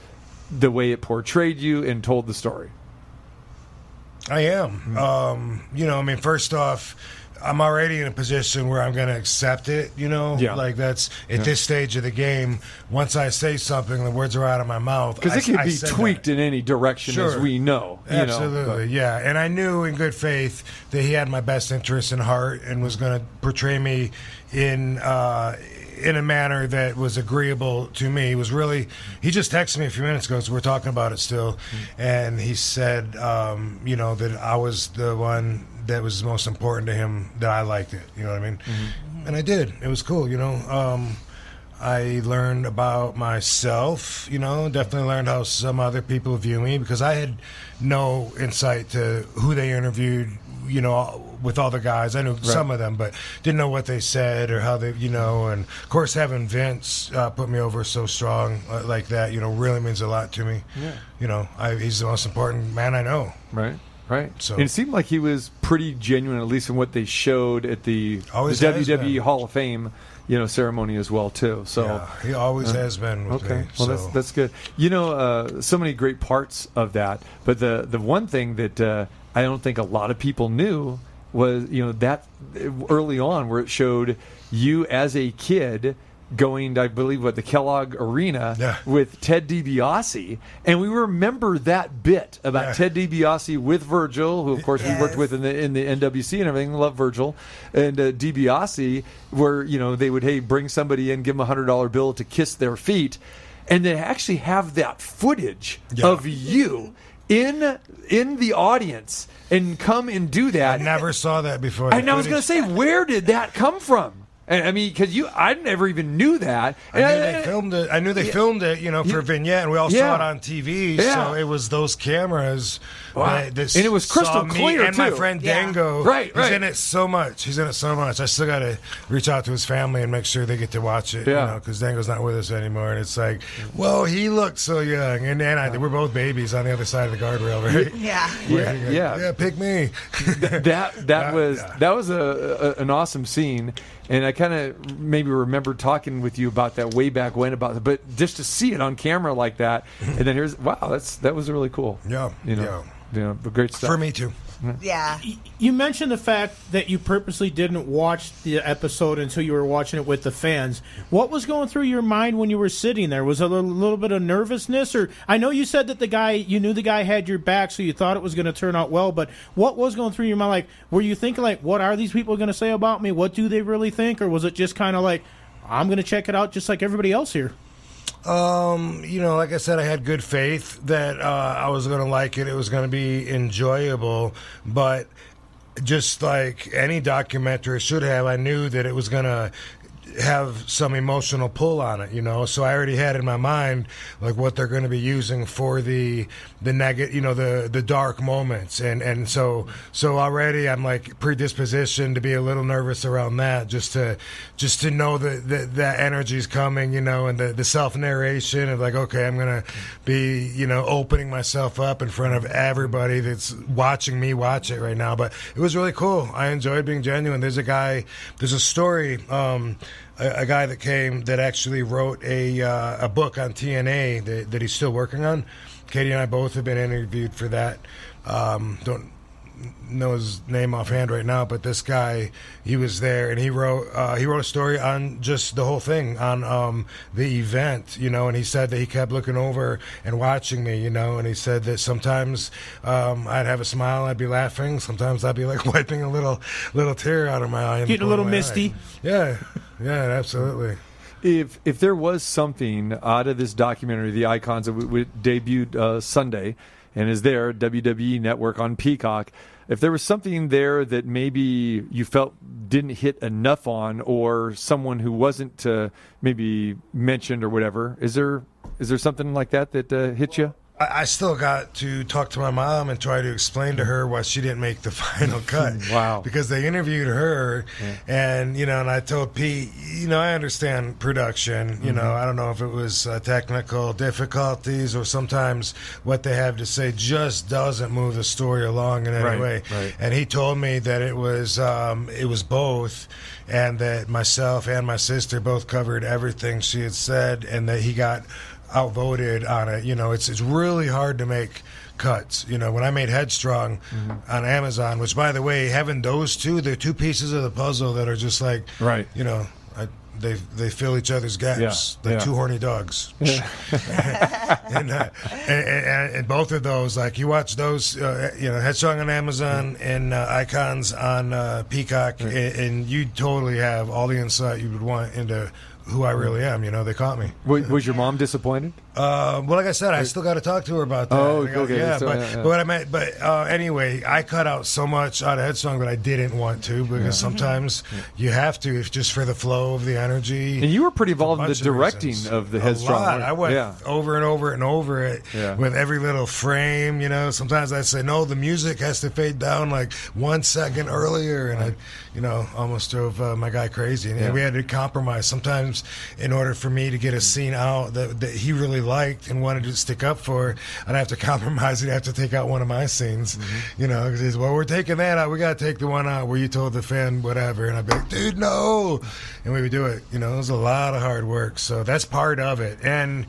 the way it portrayed you and told the story? I am. Um, you know, I mean, first off, I'm already in a position where I'm going to accept it. You know, Yeah. like that's at this stage of the game. Once I say something, the words are out of my mouth. Because it can I be that. tweaked in any direction, as we know. you know, Absolutely, but- yeah. And I knew in good faith that he had my best interest in heart and was going to portray me in uh, in a manner that was agreeable to me. He was really. He just texted me a few minutes ago, so we're talking about it still, and he said, um, you know, that I was the one that was most important to him. That I liked it. You know what I mean? And I did. It was cool. You know. Um, I learned about myself, you know, definitely learned how some other people view me because I had no insight to who they interviewed, you know, with all the guys. I knew some of them, but didn't know what they said or how they, you know, and of course having Vince uh, put me over so strong uh, like that, you know, really means a lot to me. Yeah. You know, I, he's the most important man I know. Right. Right. So- And it seemed like he was pretty genuine, at least in what they showed at the, Always the WWE been. Hall of Fame, you know, ceremony as well too. So yeah, he always has been with Okay, me. well so. that's that's good. You know, uh, so many great parts of that, but the the one thing that uh, I don't think a lot of people knew was you know that early on where it showed you as a kid going, I believe, what the Kellogg Arena Yeah. with Ted DiBiase, and we remember that bit about Yeah. Ted DiBiase with Virgil, who of course we worked with in the in the NWC and everything. Love Virgil and uh, DiBiase, where you know they would hey bring somebody in, give them a hundred dollar bill to kiss their feet, and they actually have that footage Yeah. of you in in the audience and come and do that. I never saw that before. And I was going to say, where did that come from? And, I mean, because you, I never even knew that. I knew they filmed it. I knew they Yeah. filmed it, you know, for Yeah. vignette, and we all Yeah. saw it on TV. Yeah. So it was those cameras. Wow. that, that And it was crystal saw me clear, And my too. friend Yeah. Dango, Right, he's right. in it so much. He's in it so much. I still got to reach out to his family and make sure they get to watch it. Yeah. you know, because Dango's not with us anymore, and it's like, well, he looked so young, and then I, we're both babies on the other side of the guardrail, right? Yeah. Yeah, yeah. yeah. Pick me. that that Yeah, was yeah. that was a, a an awesome scene, and I, kind of maybe remember talking with you about that way back when about, but just to see it on camera like that, and then here's wow, that's that was really cool. Yeah, you know, you know, great stuff For me too. Yeah. You mentioned the fact that you purposely didn't watch the episode until you were watching it with the fans. What was going through your mind when you were sitting there? Was it a little, little bit of nervousness, or I know you said that the guy, you knew the guy had your back, so you thought it was going to turn out well. But what was going through your mind? Like, were you thinking like, what are these people going to say about me? What do they really think, or was it just kind of like, I'm going to check it out just like everybody else here? Um, you know, like I said, I had good faith that uh, I was going to like it. It was going to be enjoyable, but just like any documentary should have, I knew that it was going to have some emotional pull on it, you know. So I already had in my mind like what they're going to be using for the the negative, you know, the the dark moments, and and so so already I'm like predispositioned to be a little nervous around that, just to just to know that that, that energy's coming, you know, and the the self narration of like, okay, I'm gonna be, you know, opening myself up in front of everybody that's watching me watch it right now. But it was really cool. I enjoyed being genuine. There's a guy, there's a story. Um, a, a guy that came that actually wrote a uh, a book on TNA that, that he's still working on. Katie and I both have been interviewed for that. Um, don't know his name offhand right now, but this guy, he was there and he wrote uh, he wrote a story on just the whole thing on um, the event, you know. And he said that he kept looking over and watching me, you know. And he said that sometimes um, I'd have a smile, I'd be laughing. Sometimes I'd be like wiping a little little tear out of my eye, Getting a little pulling my eye. misty. Yeah, yeah, absolutely. If if there was something out of this documentary, the icons that w- w- debuted uh, Sunday and is there WWE Network on Peacock, if there was something there that maybe you felt didn't hit enough on, or someone who wasn't uh, maybe mentioned or whatever, is there is there something like that that uh, hit you? I, I still got to talk to my mom and try to explain to her why she didn't make the final cut. wow. Because they interviewed her, and you know, and I told Pete, you know, I understand production. You know, Mhm. I don't know if it was uh, technical difficulties or sometimes what they have to say just doesn't move the story along in any Right, way. right. And he told me that it was um, it was both, and that myself and my sister both covered everything she had said, and that he got outvoted on it. You know, it's it's really hard to make cuts. You know, when I made Headstrong on Amazon, which by the way, having those two, they're two pieces of the puzzle that are just like Right. You know. I, they they fill each other's gaps Yeah, like yeah. two horny dogs, and, uh, and, and, and both of those like you watch those uh, you know Headstrong on Amazon and uh, Icons on uh, Peacock, and, and you totally have all the insight you would want into who I really am. You know, they caught me. Was, was your mom disappointed? Uh, well, like I said, I still got to talk to her about that. Oh, okay, Yeah, so, but, yeah, yeah. but what I meant, but uh, anyway, I cut out so much out of Headstrong that I didn't want to because Yeah. sometimes you have to, if just for the flow of the energy. And you were pretty involved in the directing reasons. of the A Headstrong. lot. I went over and over and over it with every little frame. You know, sometimes I say no, the music has to fade down like one second earlier, and I, you know, almost drove uh, my guy crazy. And Yeah. we had to compromise sometimes in order for me to get a scene out that, that he really liked and wanted to stick up for. I'd have to compromise. He'd have to take out one of my scenes. Mm-hmm. You know, because he's well, we're taking that out. We got to take the one out where you told the fan whatever, and I'd be like, dude, no, and we would do it. You know, it was a lot of hard work. So that's part of it, and.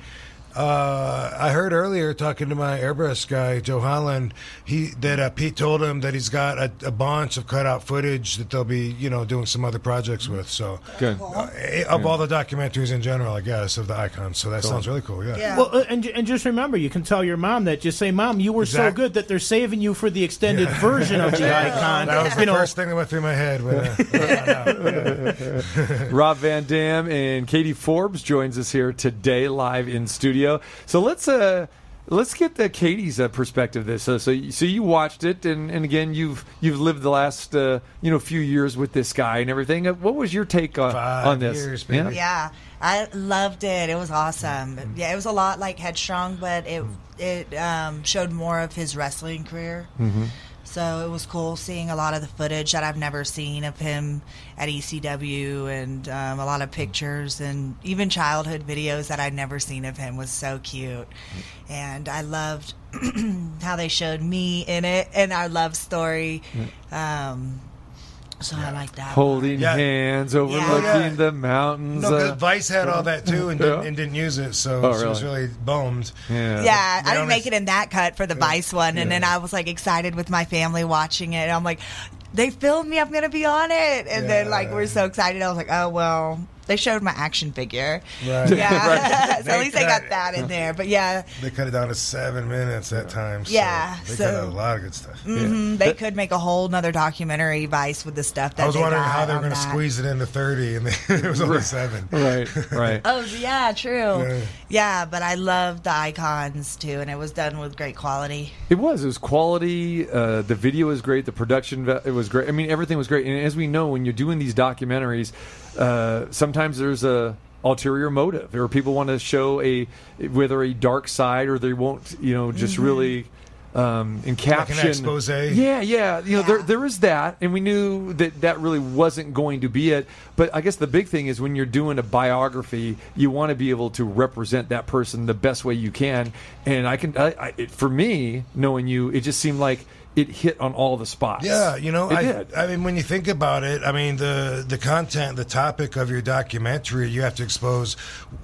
Uh, I heard earlier talking to my airbrush guy Joe Holland, he that uh, Pete told him that he's got a, a bunch of cutout footage that they'll be you know doing some other projects with. So Good. uh, of all the documentaries in general, I guess of the icons. So that Cool. sounds really cool. Yeah. Well, uh, and and just remember, you can tell your mom that. Just say, "Mom, you were so good that they're saving you for the extended version of the icon." That was the you know, first thing that went through my head. When, uh, Rob Van Dam and Katie Forbes joins us here today live in studio. So let's uh let's get the Katie's uh, perspective of this. So so you, so you watched it and, and again you've you've lived the last uh, you know few years with this guy and everything. Uh, What was your take on, on this? years, yeah. baby. Yeah, I loved it. It was awesome. Yeah, it was a lot like Headstrong, but it it um, showed more of his wrestling career. Mhm. So it was cool seeing a lot of the footage that I've never seen of him at ECW, and um, a lot of pictures and even childhood videos that I'd never seen of him was so cute. And I loved how they showed me in it and our love story. Um, So I like that. Holding Yeah. hands, overlooking Yeah. the mountains. No, 'cause uh, Vice had all that too, and, didn't, and didn't use it, so Oh, she was really? really bummed. Yeah. Yeah, I didn't only- make it in that cut for the Vice one, and then I was like excited with my family watching it. I'm like, they filmed me, I'm gonna be on it, and then like we're so excited. I was like, oh well, they showed my action figure. Right. Yeah, so at least I got that in there. But yeah, They cut it down to seven minutes at times. so Yeah, they so- cut out a lot of good stuff. hmm they could make a whole nother documentary Vice with the stuff that I was they wondering got how they were going to squeeze it into thirty, and they, it was only seven. Right, right. Oh yeah, true. Yeah. Yeah. but I loved the icons too, and it was done with great quality. It was. It was quality. Uh, the video was great. The production it was great. I mean, everything was great. And as we know, when you're doing these documentaries, uh, sometimes there's a ulterior motive, or people want to show a whether a dark side, or they won't, you know, just Mhm. really um, in caption expose. Yeah, yeah. You know, there there is that, and we knew that that really wasn't going to be it. But I guess the big thing is when you're doing a biography, you want to be able to represent that person the best way you can. And I can, I, I, it, for me, knowing you, it just seemed like it hit on all the spots. Yeah, you know, it I, did. I mean, when you think about it, I mean, the the content, the topic of your documentary, you have to expose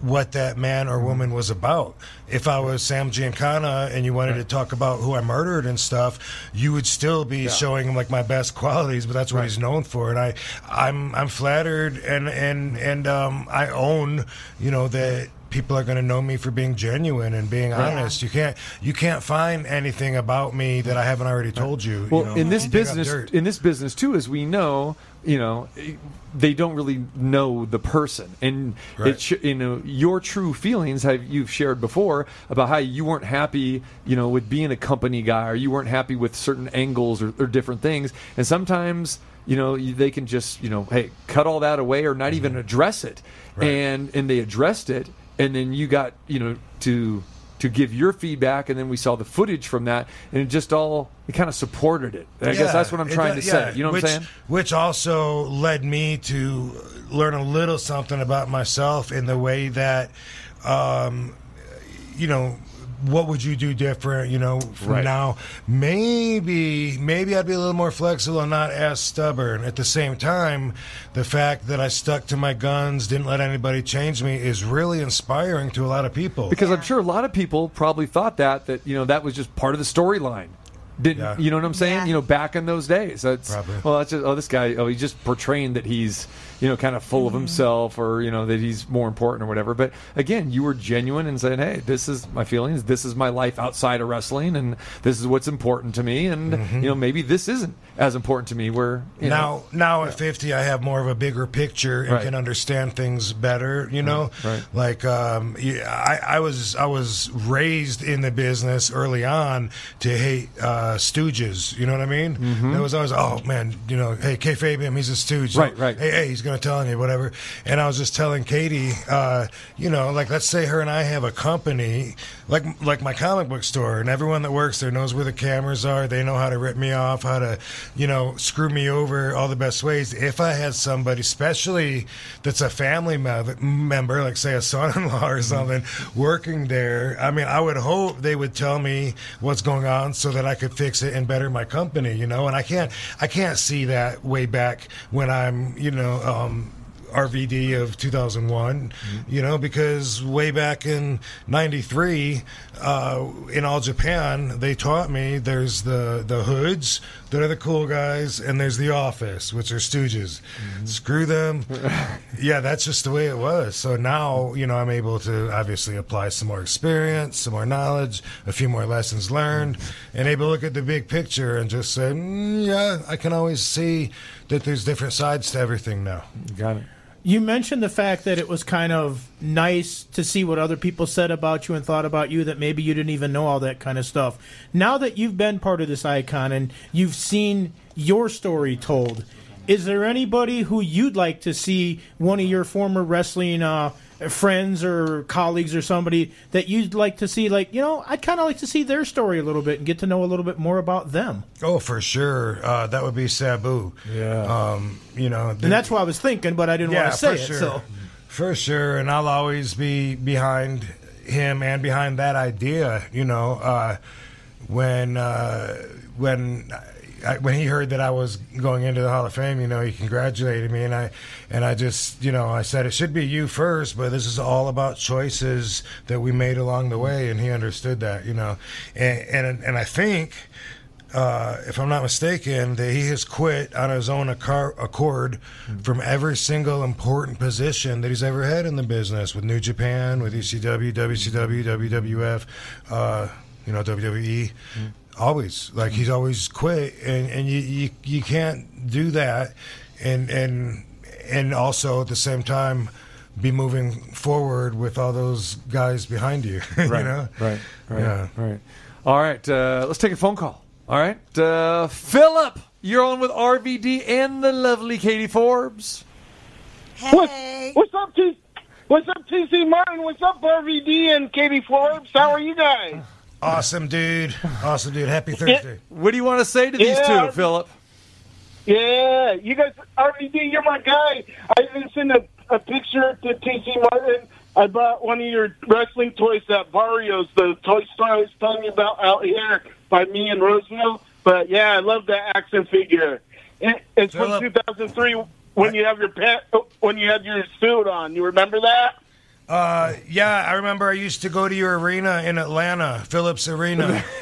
what that man or woman was about. If I was Sam Giancana and you wanted to talk about who I murdered and stuff, you would still be showing him like my best qualities, but that's what he's known for. And I, I'm I'm flattered and and and um, I own, you know, that people are going to know me for being genuine and being Right. honest. You can't you can't find anything about me that I haven't already told you. Well, you know, in this you dig up business, in this business too, as we know, you know, they don't really know the person, and Right. it, sh- you know, your true feelings have you've shared before about how you weren't happy, you know, with being a company guy, or you weren't happy with certain angles or, or different things, and sometimes. You know, they can just, you know, hey, cut all that away or not even mm-hmm. address it, and and they addressed it, and then you got, you know, to to give your feedback, and then we saw the footage from that, and it just all it kind of supported it. I guess that's what I'm trying to say. yeah, You know what which, I'm saying? Which also led me to learn a little something about myself in the way that, um, you know, what would you do different? You know, from Right. now, maybe maybe I'd be a little more flexible and not as stubborn. At the same time, the fact that I stuck to my guns, didn't let anybody change me, is really inspiring to a lot of people. Because I'm sure a lot of people probably thought that that you know that was just part of the storyline. Didn't you know what I'm saying? You know, back in those days, that's Probably. well, that's just oh, this guy, oh, he's just portraying that he's you know kind of full of himself, or you know that he's more important or whatever. But again, you were genuine and saying, hey, this is my feelings, this is my life outside of wrestling, and this is what's important to me, and Mhm. you know maybe this isn't as important to me. Where you now, know, now at 50, I have more of a bigger picture and Right. can understand things better. You know, right. like um, yeah, I, I was I was raised in the business early on to hate uh, stooges. You know what I mean? Mhm. It was always, oh man, you know, hey, K Fabian, he's a stooge. Right, right. Hey, hey, he's going to tell you whatever. And I was just telling Katie, uh, you know, like let's say her and I have a company, like like my comic book store, and everyone that works there knows where the cameras are. They know how to rip me off, how to, you know, screw me over all the best ways. If I had somebody, especially that's a family member, like say a son-in-law or something, working there, I mean, I would hope they would tell me what's going on so that I could fix it and better my company, you know. And I can't, I can't see that way back when I'm, you know. Um, RVD of 2001, you know, because way back in 93, uh, in All Japan, they taught me there's the, the hoods that are the cool guys, and there's the office, which are stooges. Screw them. yeah, that's just the way it was. So now, you know, I'm able to obviously apply some more experience, some more knowledge, a few more lessons learned, and able to look at the big picture and just say, mm, yeah, I can always see that there's different sides to everything now. Got it. You mentioned the fact that it was kind of nice to see what other people said about you and thought about you that maybe you didn't even know all that kind of stuff. Now that you've been part of this icon and you've seen your story told, is there anybody who you'd like to see one of your former wrestling uh, friends or colleagues or somebody that you'd like to see like, you know, I'd kind of like to see their story a little bit and get to know a little bit more about them. Oh, for sure. Uh, that would be Sabu. Yeah. Um, you know, And that's what I was thinking, but I didn't yeah, want to say for it. sure. So For sure, and I'll always be behind him and behind that idea. You know, uh, when uh, when I, when he heard that I was going into the Hall of Fame, you know, he congratulated me, and I and I just you know I said it should be you first, but this is all about choices that we made along the way, and he understood that, you know, and and and I think uh, if I'm not mistaken, that he has quit on his own accord from every single important position that he's ever had in the business with New Japan, with ECW, WCW, WWF, uh, you know, WWE. Always, like he's always quit, and, and you, you you can't do that, and and and also at the same time be moving forward with all those guys behind you. you Right, know, right, right, Yeah. right. All right, uh, let's take a phone call. All right, uh, Philip, you're on with RVD and the lovely Katie Forbes. Hey. What's up, T? What's up, TC Martin? What's up, RVD and Katie Forbes? How are you guys? Awesome, dude. Awesome, dude. Happy Thursday. What do you want to say to these Yeah, two, Philip? Yeah, you guys, RVD, you're my guy. I even sent a, a picture to TC Martin. I bought one of your wrestling toys at Barrios, the toy store I was telling you about out here by me and Roseville. But yeah, I love that action figure. It, it's from 2003 when you have your pant, when you had your suit on. You remember that? Uh, yeah, I remember I used to go to your arena in Atlanta, Phillips Arena.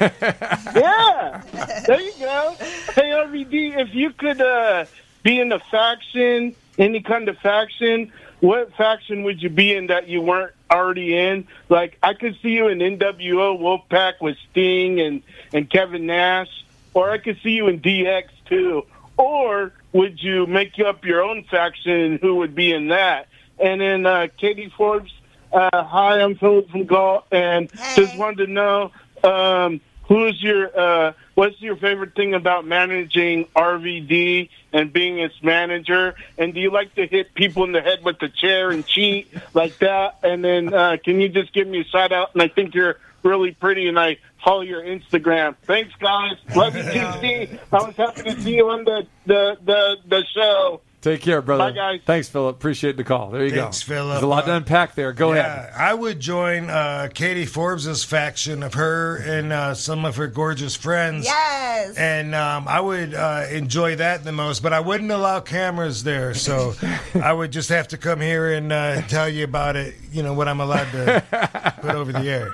Yeah, there you go. Hey, RVD, if you could uh, be in a faction, any kind of faction, what faction would you be in that you weren't already in? Like, I could see you in NWO Wolfpack with Sting and, and Kevin Nash, or I could see you in DX too. Or would you make up your own faction and who would be in that? And then uh, Katie Forbes, uh, hi, I'm Philip from Galt, and just wanted to know um, who's your uh, what's your favorite thing about managing RVD and being its manager? And do you like to hit people in the head with the chair and cheat like that? And then uh, can you just give me a shout out? And I think you're really pretty, and I follow your Instagram. Thanks, guys. Love you, TC. I was happy to see you on the the the, the show. Take care, brother. Bye, guys. Thanks, Philip. Appreciate the call. There you go. Thanks, go. Philip. There's a lot to Uh, unpack there. Go yeah, ahead. I would join uh, Katie Forbes's faction of her and uh, some of her gorgeous friends. Yes. And um, I would uh, enjoy that the most, but I wouldn't allow cameras there. So I would just have to come here and uh, tell you about it, you know, what I'm allowed to put over the air.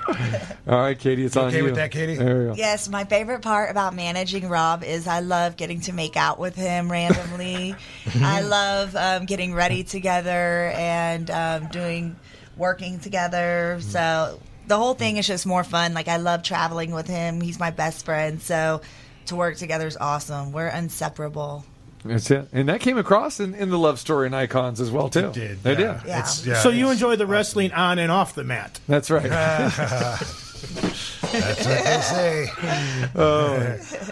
All right, Katie, it's You on okay you. with that, Katie? There we go. Yes, my favorite part about managing Rob is I love getting to make out with him randomly. I love um, getting ready together and um, doing working together. So the whole thing is just more fun. Like I love traveling with him. He's my best friend. So to work together is awesome. We're inseparable. That's it. And that came across in, in the love story and icons as well, too. It did, They yeah. did. Yeah. It's- yeah, so you enjoy the wrestling on and off the mat. That's right. That's what they say.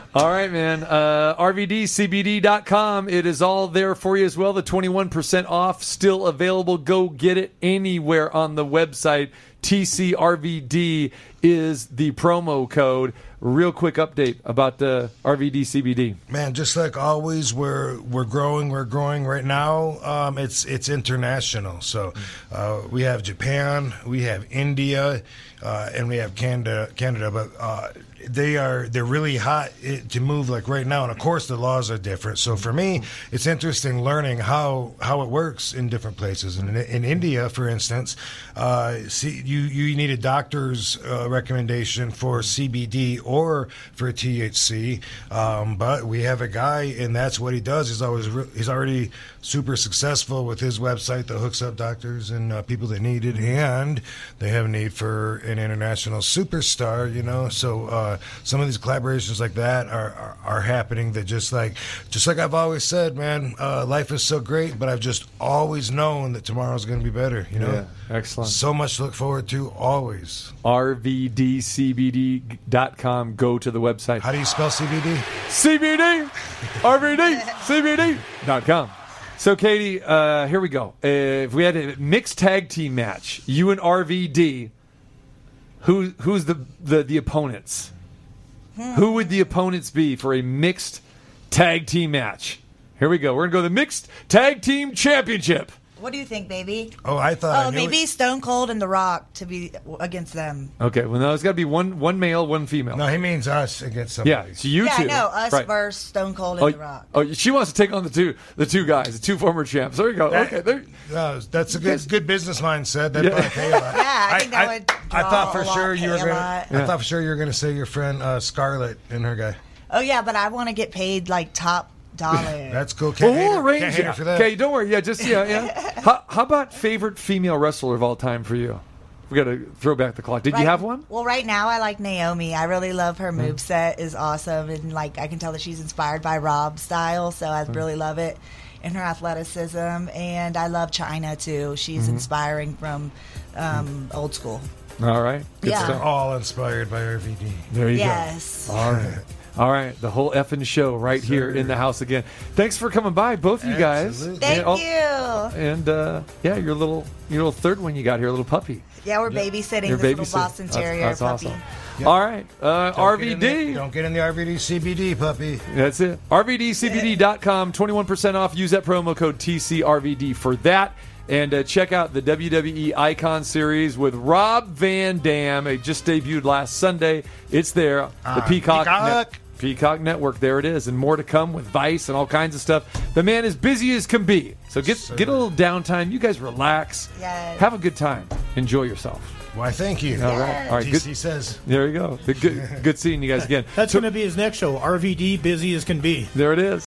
All right, man. Uh, RVDCBD.com. It is all there for you as well. The 21% off still available. Go get it anywhere on the website. TCRVD is the promo code. Real quick update about the RVD CBD. Man, just like always, we're we're growing. We're growing right now. Um, it's it's international. So uh, we have Japan, we have India, uh, and we have Canada. Canada, but uh, they are they're really hot to move like right now. And of course, the laws are different. So for me, it's interesting learning how how it works in different places. And in, in India, for instance, uh, see, you you need a doctor's uh, recommendation for CBD or for THC. Um, but we have a guy, and that's what he does. He's always re- he's already super successful with his website that hooks up doctors and uh, people that need it, and they have a need for an international superstar. You know, so uh, some of these collaborations like that are, are are happening. That just like just like I've always said, man, uh, life is so great, but I've just always known that tomorrow's going to be better. You know, Yeah, excellent. So much to look forward to always. RVDCBD.com. Go to the website. How do you spell CBD? CBD, RVD, CBD.com. So, Katie, uh, here we go. Uh, if we had a mixed tag team match, you and RVD, who who's the the, the opponents? Hmm. Who would the opponents be for a mixed tag team match? Here we go. We're gonna go the mixed tag team championship. What do you think, baby? Oh, I thought. Oh, knew maybe it. Stone Cold and The Rock to be against them. Okay, well, no, it's got to be one one male, one female. No, he means us against somebody. Yeah, so you yeah, two. I know. Us Right. versus Stone Cold and Oh, The Rock. oh, she wants to take on the two the two guys, the two former champs. There you go. That- okay, there. No, that's a good good business mindset. That Yeah. probably pay a lot. Yeah, I think that would I draw thought for a lot, sure you were gonna. lot. I thought for sure you were gonna say your friend uh, Scarlett and her guy. Oh yeah, but I want to get paid like top dollar. That's cool. Well, Can't hate we'll arrange can't it. for that. Okay, don't worry. Yeah, just yeah, yeah. how, how about favorite female wrestler of all time for you? We got to throw back the clock. Did you have one? Well, right now I like Naomi. I really love her moveset is awesome, and like I can tell that she's inspired by Rob's style, so I really love it. And her athleticism, and I love Chyna too. She's Mhm. inspiring from um, old school. All right. Good Yeah. stuff. All inspired by RVD. There you Yes. go. All right. All right. The whole effing show right here in the house again. Thanks for coming by, both of you guys. Absolutely. Thank And, oh, you. And uh, yeah, your little your little third one you got here, a little puppy. Yeah, we're babysitting Your this baby little Boston Terrier That's, puppy. awesome. All right. Uh, Don't get RVD. the- don't get in the RVD CBD puppy. That's it. RVDCBD.com, 21% off. Use that promo code TCRVD for that. And uh, check out the WWE Icon Series with Rob Van Dam. It just debuted last Sunday. It's there. The Ah, Peacock, Peacock. Peacock Network. There it is. And more to come with Vice and all kinds of stuff. The man is busy as can be. So get, get a little downtime. You guys relax. Yes. Have a good time. Enjoy yourself. Why, thank you. All right. All right. DC Good, says. there you go. Good, good, good seeing you guys again. That's So- going to be his next show. RVD, busy as can be. There it is.